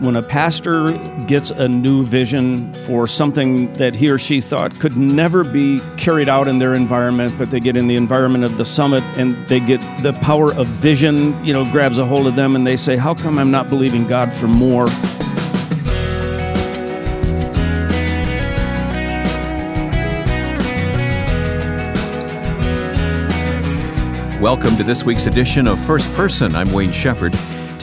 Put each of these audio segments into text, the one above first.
when a pastor gets a new vision for something that he or she thought could never be carried out in their environment, but they get in the environment of the summit and they get the power of vision, you know, grabs a hold of them and they say, How come I'm not believing God for more? Welcome to this week's edition of First Person. I'm Wayne Shepherd.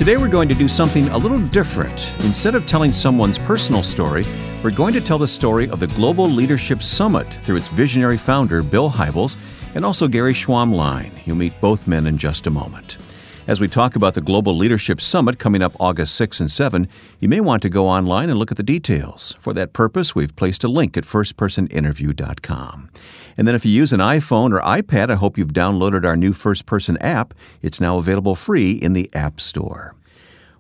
Today we're going to do something a little different. Instead of telling someone's personal story, we're going to tell the story of the Global Leadership Summit through its visionary founder, Bill Hybels, and also Gary Schwammlein. You'll meet both men in just a moment. As we talk about the Global Leadership Summit coming up August 6 and 7, you may want to go online and look at the details. For that purpose, we've placed a link at firstpersoninterview.com. And then if you use an iPhone or iPad, I hope you've downloaded our new First Person app. It's now available free in the App Store.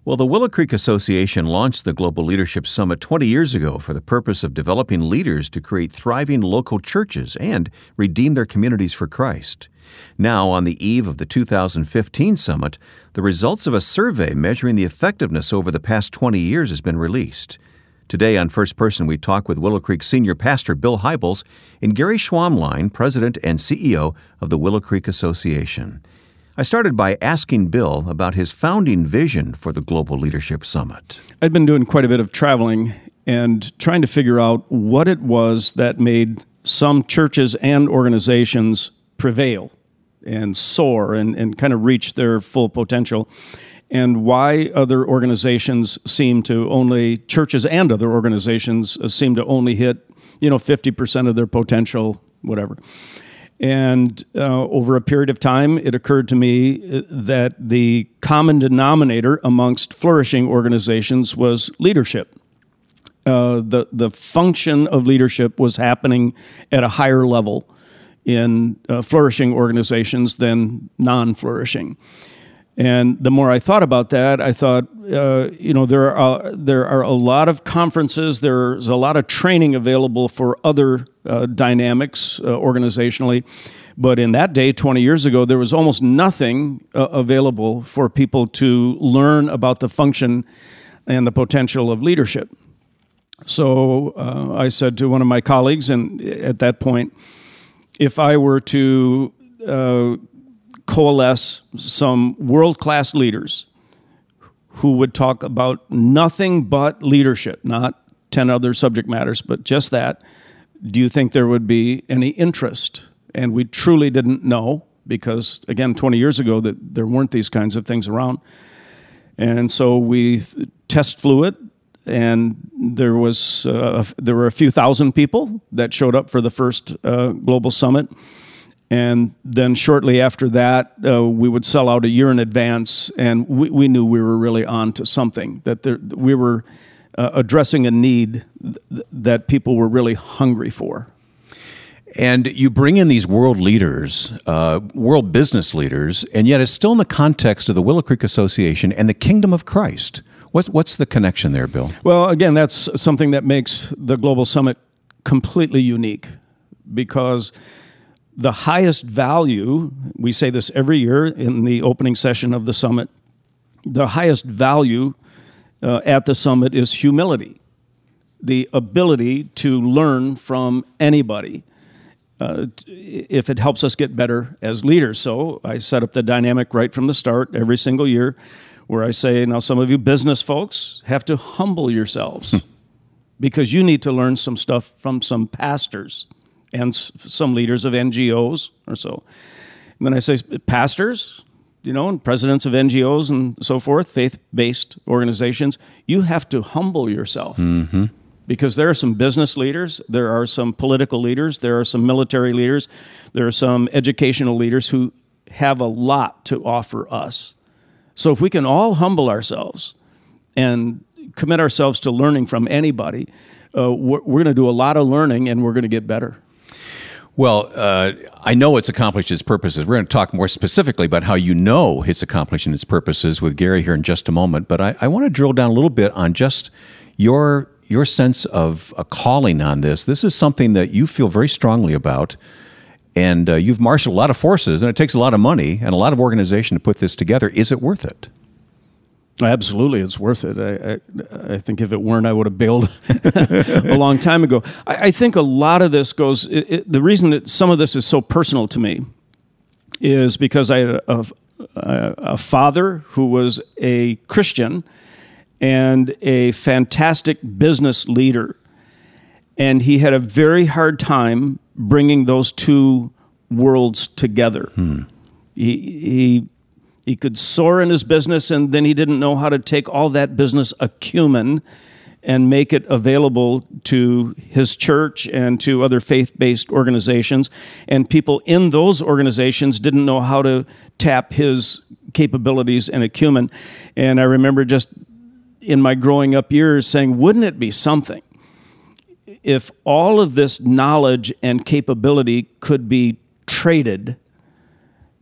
Well, the Willow Creek Association launched the Global Leadership Summit 20 years ago for the purpose of developing leaders to create thriving local churches and redeem their communities for Christ. Now, on the eve of the 2015 summit, the results of a survey measuring the effectiveness over the past 20 years has been released. Today on First Person, we talk with Willow Creek Senior Pastor Bill Hybels and Gary Schwammlein, President and CEO of the Willow Creek Association. I started by asking Bill about his founding vision for the Global Leadership Summit. I'd been doing quite a bit of traveling and trying to figure out what it was that made some churches and organizations prevail and soar and, and kind of reach their full potential. And why other organizations seem to only churches and other organizations uh, seem to only hit you know 50% of their potential whatever. And uh, over a period of time it occurred to me uh, that the common denominator amongst flourishing organizations was leadership. Uh, the the function of leadership was happening at a higher level in uh, flourishing organizations than non-flourishing. And the more I thought about that, I thought, uh, you know, there are there are a lot of conferences. There's a lot of training available for other uh, dynamics uh, organizationally, but in that day, 20 years ago, there was almost nothing uh, available for people to learn about the function and the potential of leadership. So uh, I said to one of my colleagues, and at that point, if I were to uh, coalesce some world class leaders who would talk about nothing but leadership, not 10 other subject matters, but just that, do you think there would be any interest? And we truly didn't know because, again, 20 years ago, that there weren't these kinds of things around. And so we test flew it and there was uh, there were a few thousand people that showed up for the first uh, global summit. And then shortly after that, uh, we would sell out a year in advance, and we, we knew we were really on to something, that there, we were uh, addressing a need th- that people were really hungry for. And you bring in these world leaders, uh, world business leaders, and yet it's still in the context of the Willow Creek Association and the kingdom of Christ. What's, what's the connection there, Bill? Well, again, that's something that makes the Global Summit completely unique because the highest value, we say this every year in the opening session of the summit, the highest value uh, at the summit is humility, the ability to learn from anybody. Uh, if it helps us get better as leaders. So I set up the dynamic right from the start every single year where I say, now some of you business folks have to humble yourselves hmm. because you need to learn some stuff from some pastors and some leaders of NGOs or so. And then I say, pastors, you know, and presidents of NGOs and so forth, faith based organizations, you have to humble yourself. Mm-hmm. Because there are some business leaders, there are some political leaders, there are some military leaders, there are some educational leaders who have a lot to offer us. So if we can all humble ourselves and commit ourselves to learning from anybody, uh, we're, we're going to do a lot of learning and we're going to get better. Well, uh, I know it's accomplished its purposes. We're going to talk more specifically about how you know it's accomplishing its purposes with Gary here in just a moment. But I, I want to drill down a little bit on just your your sense of a calling on this. This is something that you feel very strongly about and uh, you've marshaled a lot of forces, and it takes a lot of money and a lot of organization to put this together. Is it worth it? Absolutely, it's worth it. I, I, I, think if it weren't, I would have bailed a long time ago. I, I, think a lot of this goes. It, it, the reason that some of this is so personal to me is because I had a, a, a father who was a Christian and a fantastic business leader, and he had a very hard time bringing those two worlds together. Hmm. He, he he could soar in his business, and then he didn't know how to take all that business acumen and make it available to his church and to other faith based organizations. And people in those organizations didn't know how to tap his capabilities and acumen. And I remember just in my growing up years saying, wouldn't it be something if all of this knowledge and capability could be traded?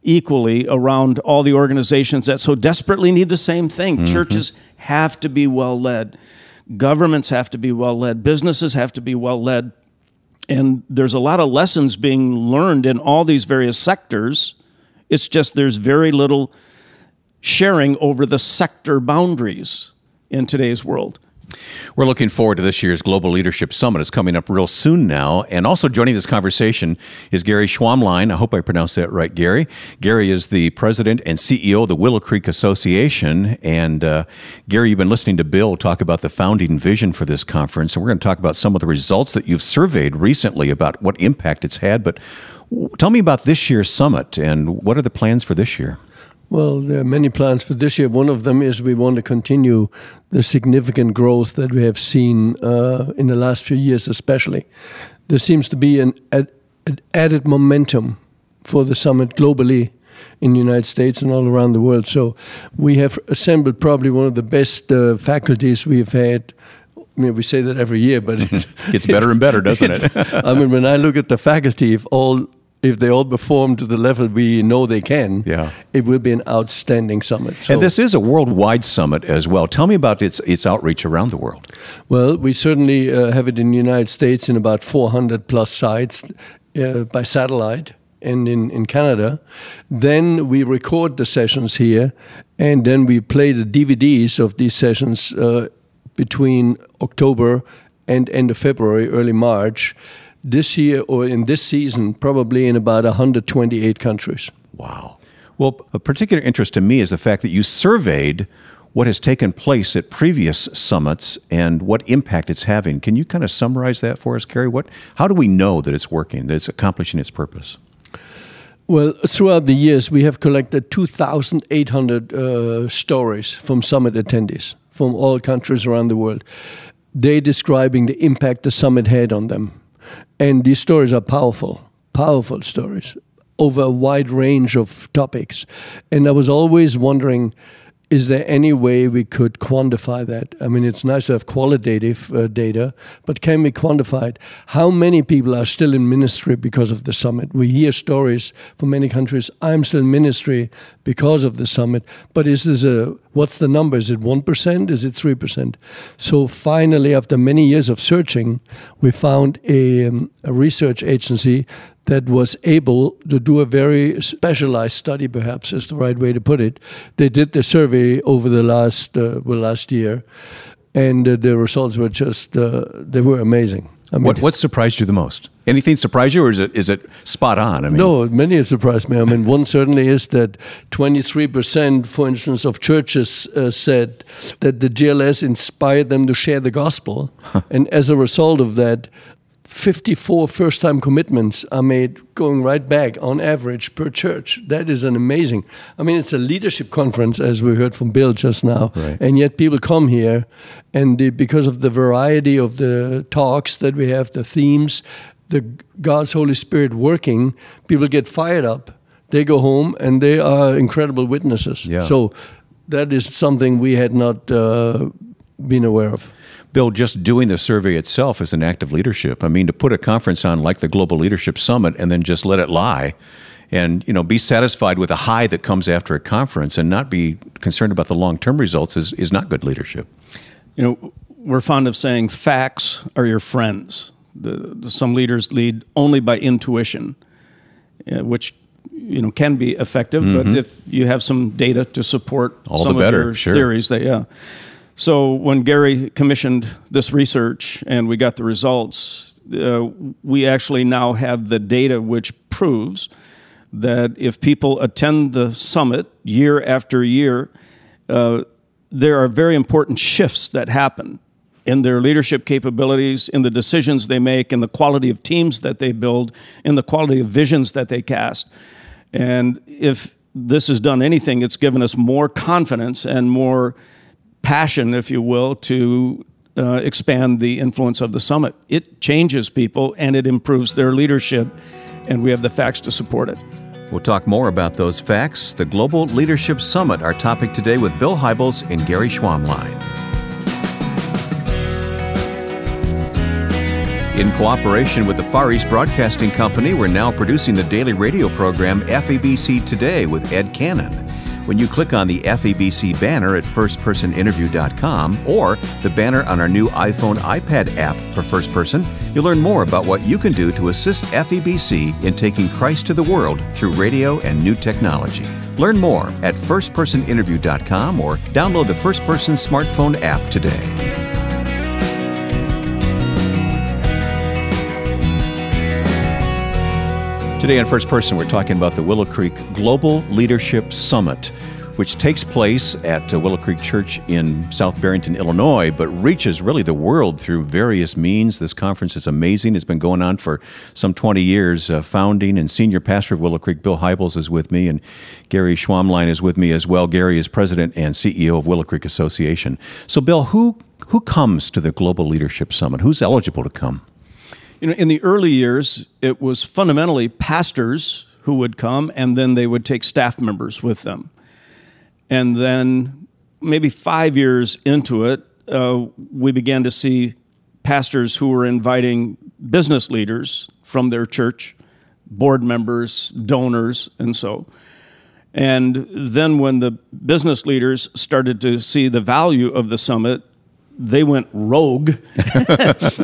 equally around all the organizations that so desperately need the same thing. Mm-hmm. Churches have to be well led, governments have to be well led, businesses have to be well led. And there's a lot of lessons being learned in all these various sectors. It's just there's very little sharing over the sector boundaries in today's world. We're looking forward to this year's Global Leadership Summit. It's coming up real soon now. And also joining this conversation is Gary Schwammlein. I hope I pronounced that right, Gary. Gary is the president and CEO of the Willow Creek Association. And uh, Gary, you've been listening to Bill talk about the founding vision for this conference. And we're going to talk about some of the results that you've surveyed recently about what impact it's had. But tell me about this year's summit and what are the plans for this year? Well, there are many plans for this year. One of them is we want to continue the significant growth that we have seen uh, in the last few years, especially. There seems to be an, an added momentum for the summit globally in the United States and all around the world. So we have assembled probably one of the best uh, faculties we have had I mean, we say that every year, but it gets better and better, doesn't it? I mean, when I look at the faculty, if all if they all perform to the level we know they can, yeah. it will be an outstanding summit. So, and this is a worldwide summit as well. Tell me about its its outreach around the world. Well, we certainly uh, have it in the United States in about 400 plus sites uh, by satellite and in, in Canada. Then we record the sessions here, and then we play the DVDs of these sessions uh, between October and end of February, early March this year or in this season, probably in about 128 countries. Wow. Well, a particular interest to me is the fact that you surveyed what has taken place at previous summits and what impact it's having. Can you kind of summarize that for us, Kerry? What, how do we know that it's working, that it's accomplishing its purpose? Well, throughout the years, we have collected 2,800 uh, stories from summit attendees from all countries around the world. They describing the impact the summit had on them and these stories are powerful, powerful stories over a wide range of topics. And I was always wondering is there any way we could quantify that? I mean, it's nice to have qualitative uh, data, but can we quantify it? How many people are still in ministry because of the summit? We hear stories from many countries. I'm still in ministry because of the summit, but is this a what's the number? Is it one percent? Is it three percent? So finally, after many years of searching, we found a, um, a research agency that was able to do a very specialized study, perhaps is the right way to put it. They did the survey over the last uh, well last year, and uh, the results were just uh, they were amazing. I mean, what what surprised you the most? Anything surprised you, or is it is it spot on? I mean, no, many have surprised me. I mean, one certainly is that twenty three percent, for instance, of churches uh, said that the GLS inspired them to share the gospel, and as a result of that, 54 first time commitments are made going right back on average per church. That is an amazing. I mean, it's a leadership conference, as we heard from Bill just now. Right. And yet people come here, and the, because of the variety of the talks that we have, the themes, the God's Holy Spirit working, people get fired up. They go home and they are incredible witnesses. Yeah. So that is something we had not uh, been aware of. Bill, just doing the survey itself is an act of leadership. I mean, to put a conference on like the Global Leadership Summit and then just let it lie and you know be satisfied with a high that comes after a conference and not be concerned about the long-term results is, is not good leadership. You know, we're fond of saying facts are your friends. The, the, some leaders lead only by intuition, uh, which you know can be effective, but if you have some data to support Mm-hmm. All some better, of your sure. theories, that yeah. So when Gary commissioned this research and we got the results, uh, we actually now have the data which proves that if people attend the summit year after year, uh, there are very important shifts that happen in their leadership capabilities, in the decisions they make, in the quality of teams that they build, in the quality of visions that they cast. And if this has done anything, it's given us more confidence and more passion, if you will, to uh, expand the influence of the summit. It changes people and it improves their leadership, and we have the facts to support it. We'll talk more about those facts. The Global Leadership Summit, our topic today with Bill Hybels and Gary Schwammlein. In cooperation with the Far East Broadcasting Company, we're now producing the daily radio program FEBC Today with Ed Cannon. When you click on the FEBC banner at firstpersoninterview.com or the banner on our new iPhone iPad app for First Person, you'll learn more about what you can do to assist FEBC in taking Christ to the world through radio and new technology. Learn more at firstpersoninterview.com or download the First Person smartphone app today. Today on First Person, we're talking about the Willow Creek Global Leadership Summit, which takes place at uh, Willow Creek Church in South Barrington, Illinois, but reaches really the world through various means. This conference is amazing. It's been going on for some 20 years. Uh, founding and senior pastor of Willow Creek, Bill Hybels, is with me, and Gary Schwammlein is with me as well. Gary is president and CEO of Willow Creek Association. So, Bill, who who comes to the Global Leadership Summit? Who's eligible to come? You know, in the early years, it was fundamentally pastors who would come, and then they would take staff members with them. And then, maybe five years into it, uh, we began to see pastors who were inviting business leaders from their church, board members, donors, and so. And then, when the business leaders started to see the value of the summit, they went rogue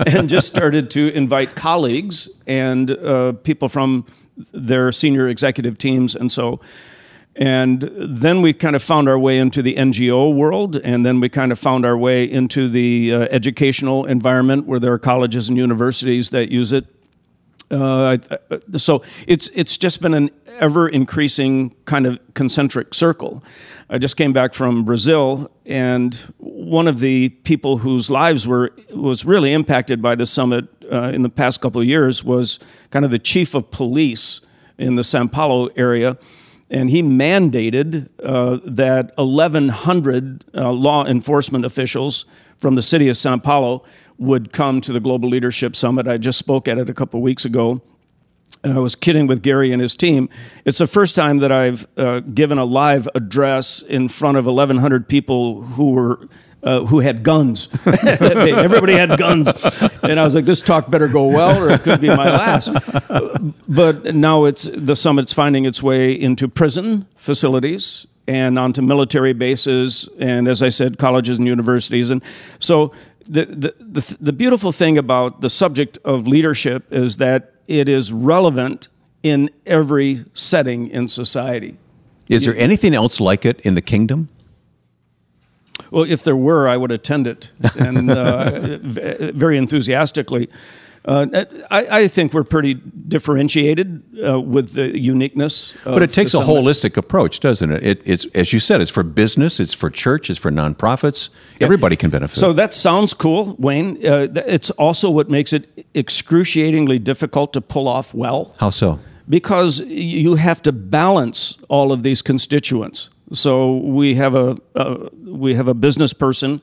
and just started to invite colleagues and uh, people from their senior executive teams and so and then we kind of found our way into the ngo world and then we kind of found our way into the uh, educational environment where there are colleges and universities that use it uh, so it's it's just been an ever increasing kind of concentric circle. I just came back from Brazil, and one of the people whose lives were was really impacted by the summit uh, in the past couple of years was kind of the chief of police in the São Paulo area. And he mandated uh, that 1,100 uh, law enforcement officials from the city of São Paulo would come to the Global Leadership Summit. I just spoke at it a couple of weeks ago. And I was kidding with Gary and his team. It's the first time that I've uh, given a live address in front of 1,100 people who were uh, who had guns. Everybody had guns, and I was like, "This talk better go well, or it could be my last." But now it's the summit's finding its way into prison facilities and onto military bases, and as I said, colleges and universities, and so the, the, the, the beautiful thing about the subject of leadership is that it is relevant in every setting in society. Is there anything else like it in the kingdom? Well, if there were, I would attend it, and uh, very enthusiastically. Uh, I, I think we're pretty differentiated uh, with the uniqueness. Of But it takes a holistic approach, doesn't it? it? It's as you said, it's for business, it's for church, it's for nonprofits. Everybody can benefit. So that sounds cool, Wayne. Uh, it's also what makes it excruciatingly difficult to pull off well. how so? because you have to balance all of these constituents. So we have a we have a business person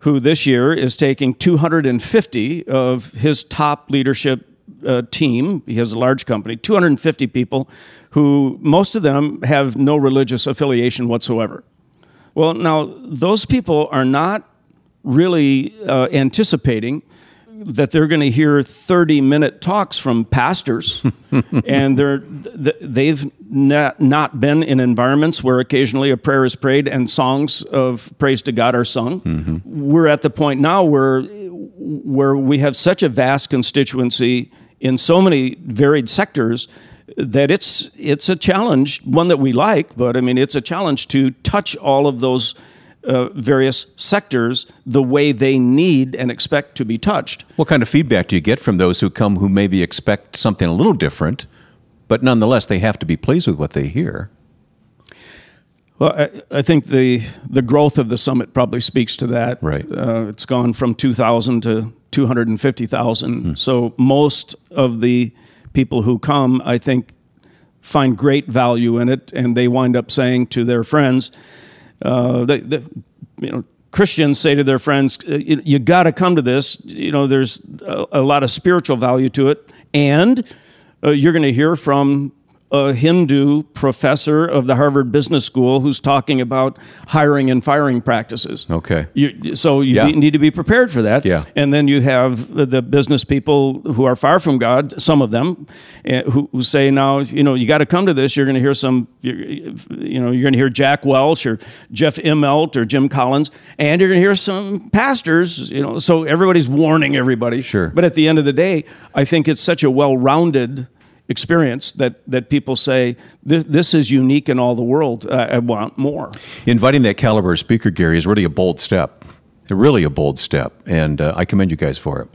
who this year is taking 250 of his top leadership uh, team. He has a large company, 250 people, who most of them have no religious affiliation whatsoever. Well, now those people are not really uh, anticipating that they're going to hear 30 minute talks from pastors. And they're they've not, not been in environments where occasionally a prayer is prayed and songs of praise to God are sung. Mm-hmm. We're at the point now where where we have such a vast constituency in so many varied sectors that it's it's a challenge, one that we like, but I mean it's a challenge to touch all of those uh, various sectors the way they need and expect to be touched. What kind of feedback do you get from those who come who maybe expect something a little different, but nonetheless they have to be pleased with what they hear? Well, I, I think the the growth of the summit probably speaks to that. Right. Uh, it's gone from 2,000 to 250,000. Hmm. So most of the people who come, I think, find great value in it, and they wind up saying to their friends, uh, they, they, you know, Christians say to their friends, uh, "You, you got to come to this. You know, there's a, a, lot of spiritual value to it, and uh, you're going to hear from a Hindu professor of the Harvard Business School who's talking about hiring and firing practices. Okay. You, so you yeah. need to be prepared for that. Yeah. And then you have the business people who are far from God, some of them, eh, who, who say, now, you know, you got to come to this. You're going to hear some, you know, you're going to hear Jack Welch or Jeff Immelt or Jim Collins, and you're going to hear some pastors, you know, so everybody's warning everybody. Sure. But at the end of the day, I think it's such a well rounded experience that, that people say, this, this is unique in all the world. Uh, I want more. Inviting that caliber of speaker, Gary, is really a bold step. Really a bold step. And uh, I commend you guys for it.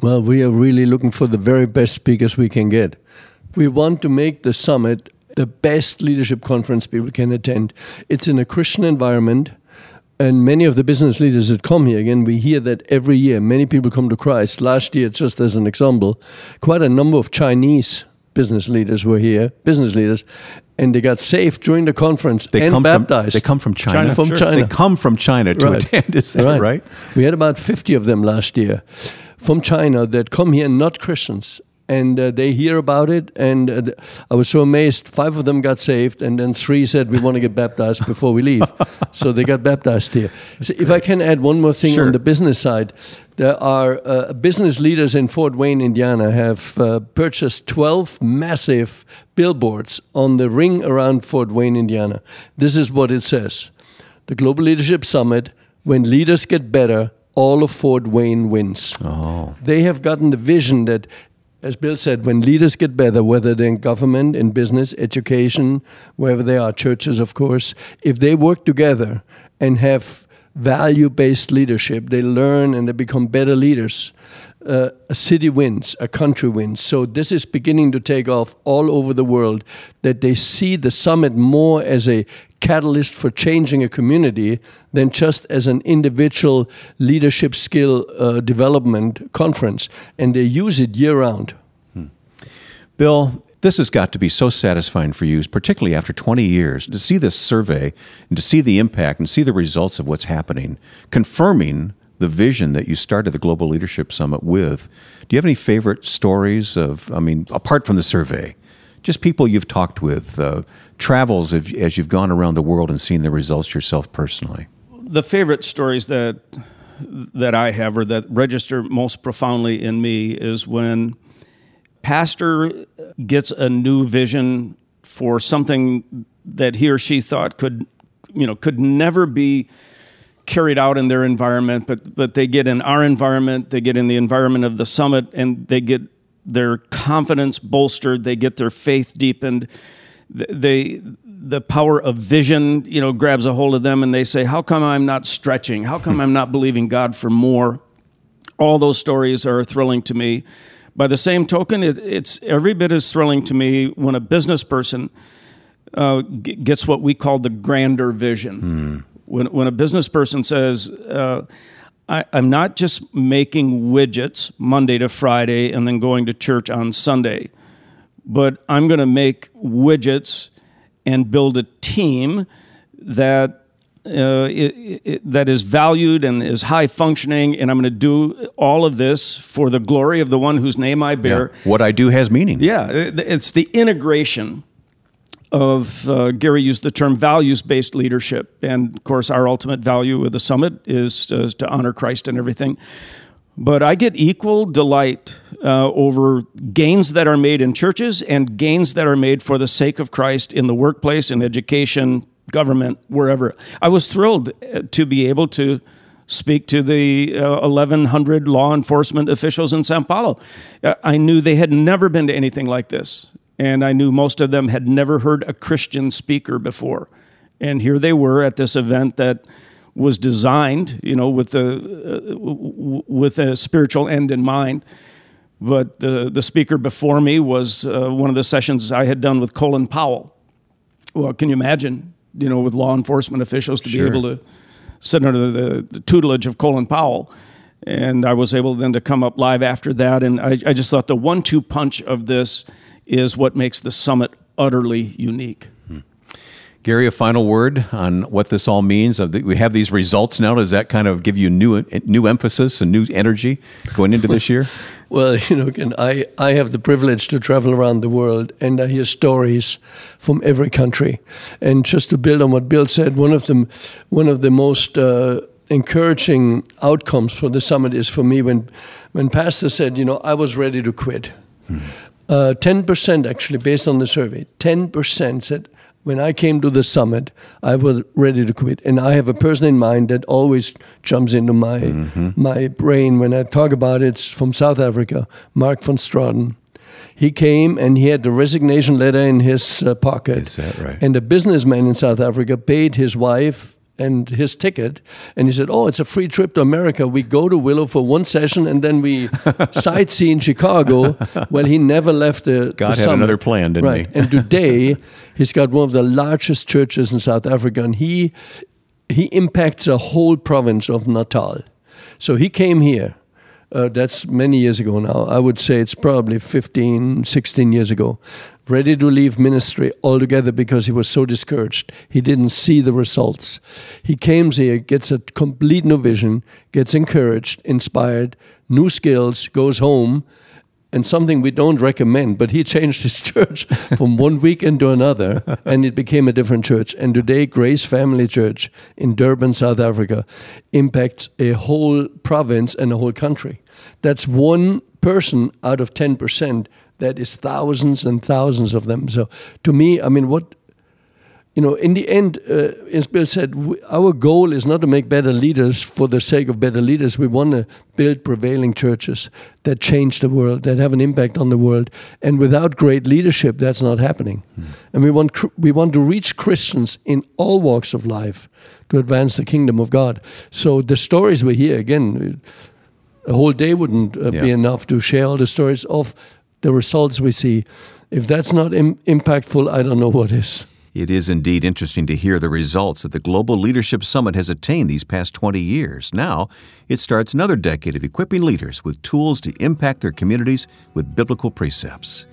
Well, we are really looking for the very best speakers we can get. We want to make the summit the best leadership conference people can attend. It's in a Christian environment and many of the business leaders that come here, again, we hear that every year. Many people come to Christ. Last year, just as an example, quite a number of Chinese business leaders were here, business leaders, and they got saved during the conference they and come baptized. From, they come from China. China from sure. China. They come from China to Right. attend. Is that right? right. We had about 50 of them last year from China that come here, not Christians. And uh, they hear about it, and uh, I was so amazed. Five of them got saved, and then three said, "We want to get baptized before we leave." so they got baptized here. So if I can add one more thing Sure. on the business side, there are uh, business leaders in Fort Wayne, Indiana, have uh, purchased 12 massive billboards on the ring around Fort Wayne, Indiana. This is what it says The Global Leadership Summit, when leaders get better, all of Fort Wayne wins. Oh. They have gotten the vision that, as Bill said, when leaders get better, whether they're in government, in business, education, wherever they are, churches, of course, if they work together and have value based leadership, they learn and they become better leaders. Uh, a city wins, a country wins. So this is beginning to take off all over the world. That they see the summit more as a catalyst for changing a community than just as an individual leadership skill uh, development conference, and they use it year round. Bill, this has got to be so satisfying for you, particularly after 20 years, to see this survey and to see the impact and see the results of what's happening, confirming the vision that you started the Global Leadership Summit with. Do you have any favorite stories of, I mean, apart from the survey, just people you've talked with, uh, travels as as you've gone around the world and seen the results yourself personally? The favorite stories that that I have or that register most profoundly in me is when pastor gets a new vision for something that he or she thought could you know could never be carried out in their environment but but they get in our environment they get in the environment of the summit and they get their confidence bolstered they get their faith deepened. They the power of vision you know grabs a hold of them and they say how come i'm not stretching? How come i'm not believing god for more? All those stories are thrilling to me. By the same token it, it's every bit as thrilling to me when a business person uh, gets what we call the grander vision when, when a business person says uh, I, i'm not just making widgets monday to friday and then going to church on sunday but I'm going to make widgets and build a team that uh, it, it, that is valued and is high functioning, and I'm going to do all of this for the glory of the one whose name I bear. What I do has meaning. Yeah, it- it's the integration of uh, Gary used the term values based leadership, and of course, our ultimate value of the summit is to, is to honor Christ and everything. But I get equal delight uh, over gains that are made in churches and gains that are made for the sake of Christ in the workplace, in education, government, wherever. I was thrilled uh, to be able to speak to the uh, 1,100 law enforcement officials in Sao Paulo. Uh, I knew they had never been to anything like this. And I knew most of them had never heard a Christian speaker before. And here they were at this event that was designed, you know, with a uh, with a spiritual end in mind. But the the speaker before me was uh, one of the sessions I had done with Colin Powell. Well, can you imagine, you know, with law enforcement officials to Sure. be able to sit under the, the tutelage of Colin Powell? And I was able then to come up live after that. And I, I just thought the one two punch of this is what makes the summit utterly unique. Gary, a final word on what this all means. We have these results now. Does that kind of give you new new emphasis and new energy going into this year? Well, you know, again, I, I have the privilege to travel around the world and I hear stories from every country. And just to build on what Bill said, one of the, one of the most uh, encouraging outcomes for the summit is for me when, when Pastor said, you know, I was ready to quit. Uh, 10% actually, based on the survey, 10% said, when I came to the summit, I was ready to quit. And I have a person in mind that always jumps into my, my brain when I talk about it. It's from South Africa, Mark van Straten. He came and he had the resignation letter in his uh, pocket. Is that right? And a businessman in South Africa paid his wife and his ticket. And he said, Oh, it's a free trip to America. We go to Willow for one session and then we sightsee in Chicago. Well, he never left the. God the had summit. another plan, didn't right. he? and today, he's got one of the largest churches in South Africa, and he he impacts a whole province of Natal. So he came here. Uh, that's many years ago now. I would say it's probably 15, 16 years ago. Ready to leave ministry altogether because he was so discouraged. He didn't see the results. He came here, gets a complete new vision, gets encouraged, inspired, new skills, goes home, and something we don't recommend, but he changed his church from one weekend to another, and it became a different church. And today, Grace Family Church in Durban, South Africa, impacts a whole province and a whole country. That's one person out of 10%. That is thousands and thousands of them. So, to me, I mean, what you know, in the end, uh, as Bill said, w- our goal is not to make better leaders for the sake of better leaders. We want to build prevailing churches that change the world, that have an impact on the world. And without great leadership, that's not happening. And we want we want to reach Christians in all walks of life to advance the kingdom of God. So the stories we hear again, a whole day wouldn't uh, be enough to share all the stories of the results we see. If that's not Im- impactful, I don't know what is. It is indeed interesting to hear the results that the Global Leadership Summit has attained these past 20 years. Now, it starts another decade of equipping leaders with tools to impact their communities with biblical precepts.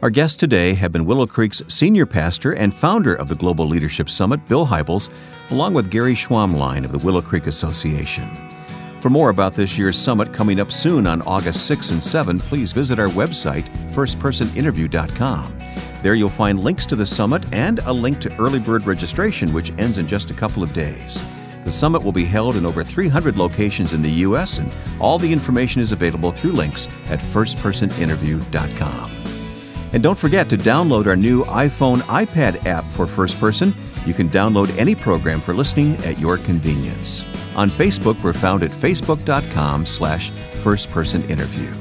Our guests today have been Willow Creek's senior pastor and founder of the Global Leadership Summit, Bill Hybels, along with Gary Schwammlein of the Willow Creek Association. For more about this year's summit coming up soon on August 6 and 7, please visit our website, firstpersoninterview.com. There you'll find links to the summit and a link to early bird registration, which ends in just a couple of days. The summit will be held in over 300 locations in the U.S., and all the information is available through links at firstpersoninterview.com. And don't forget to download our new iPhone iPad app for First Person. You can download any program for listening at your convenience. On Facebook, we're found at facebook.com slash firstpersoninterview.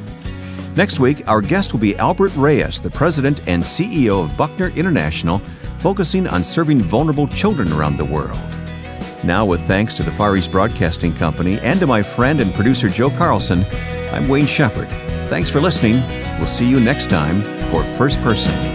Next week, our guest will be Albert Reyes, the president and CEO of Buckner International, focusing on serving vulnerable children around the world. Now, with thanks to the Far East Broadcasting Company and to my friend and producer Joe Carlson, I'm Wayne Shepherd. Thanks for listening. We'll see you next time for First Person.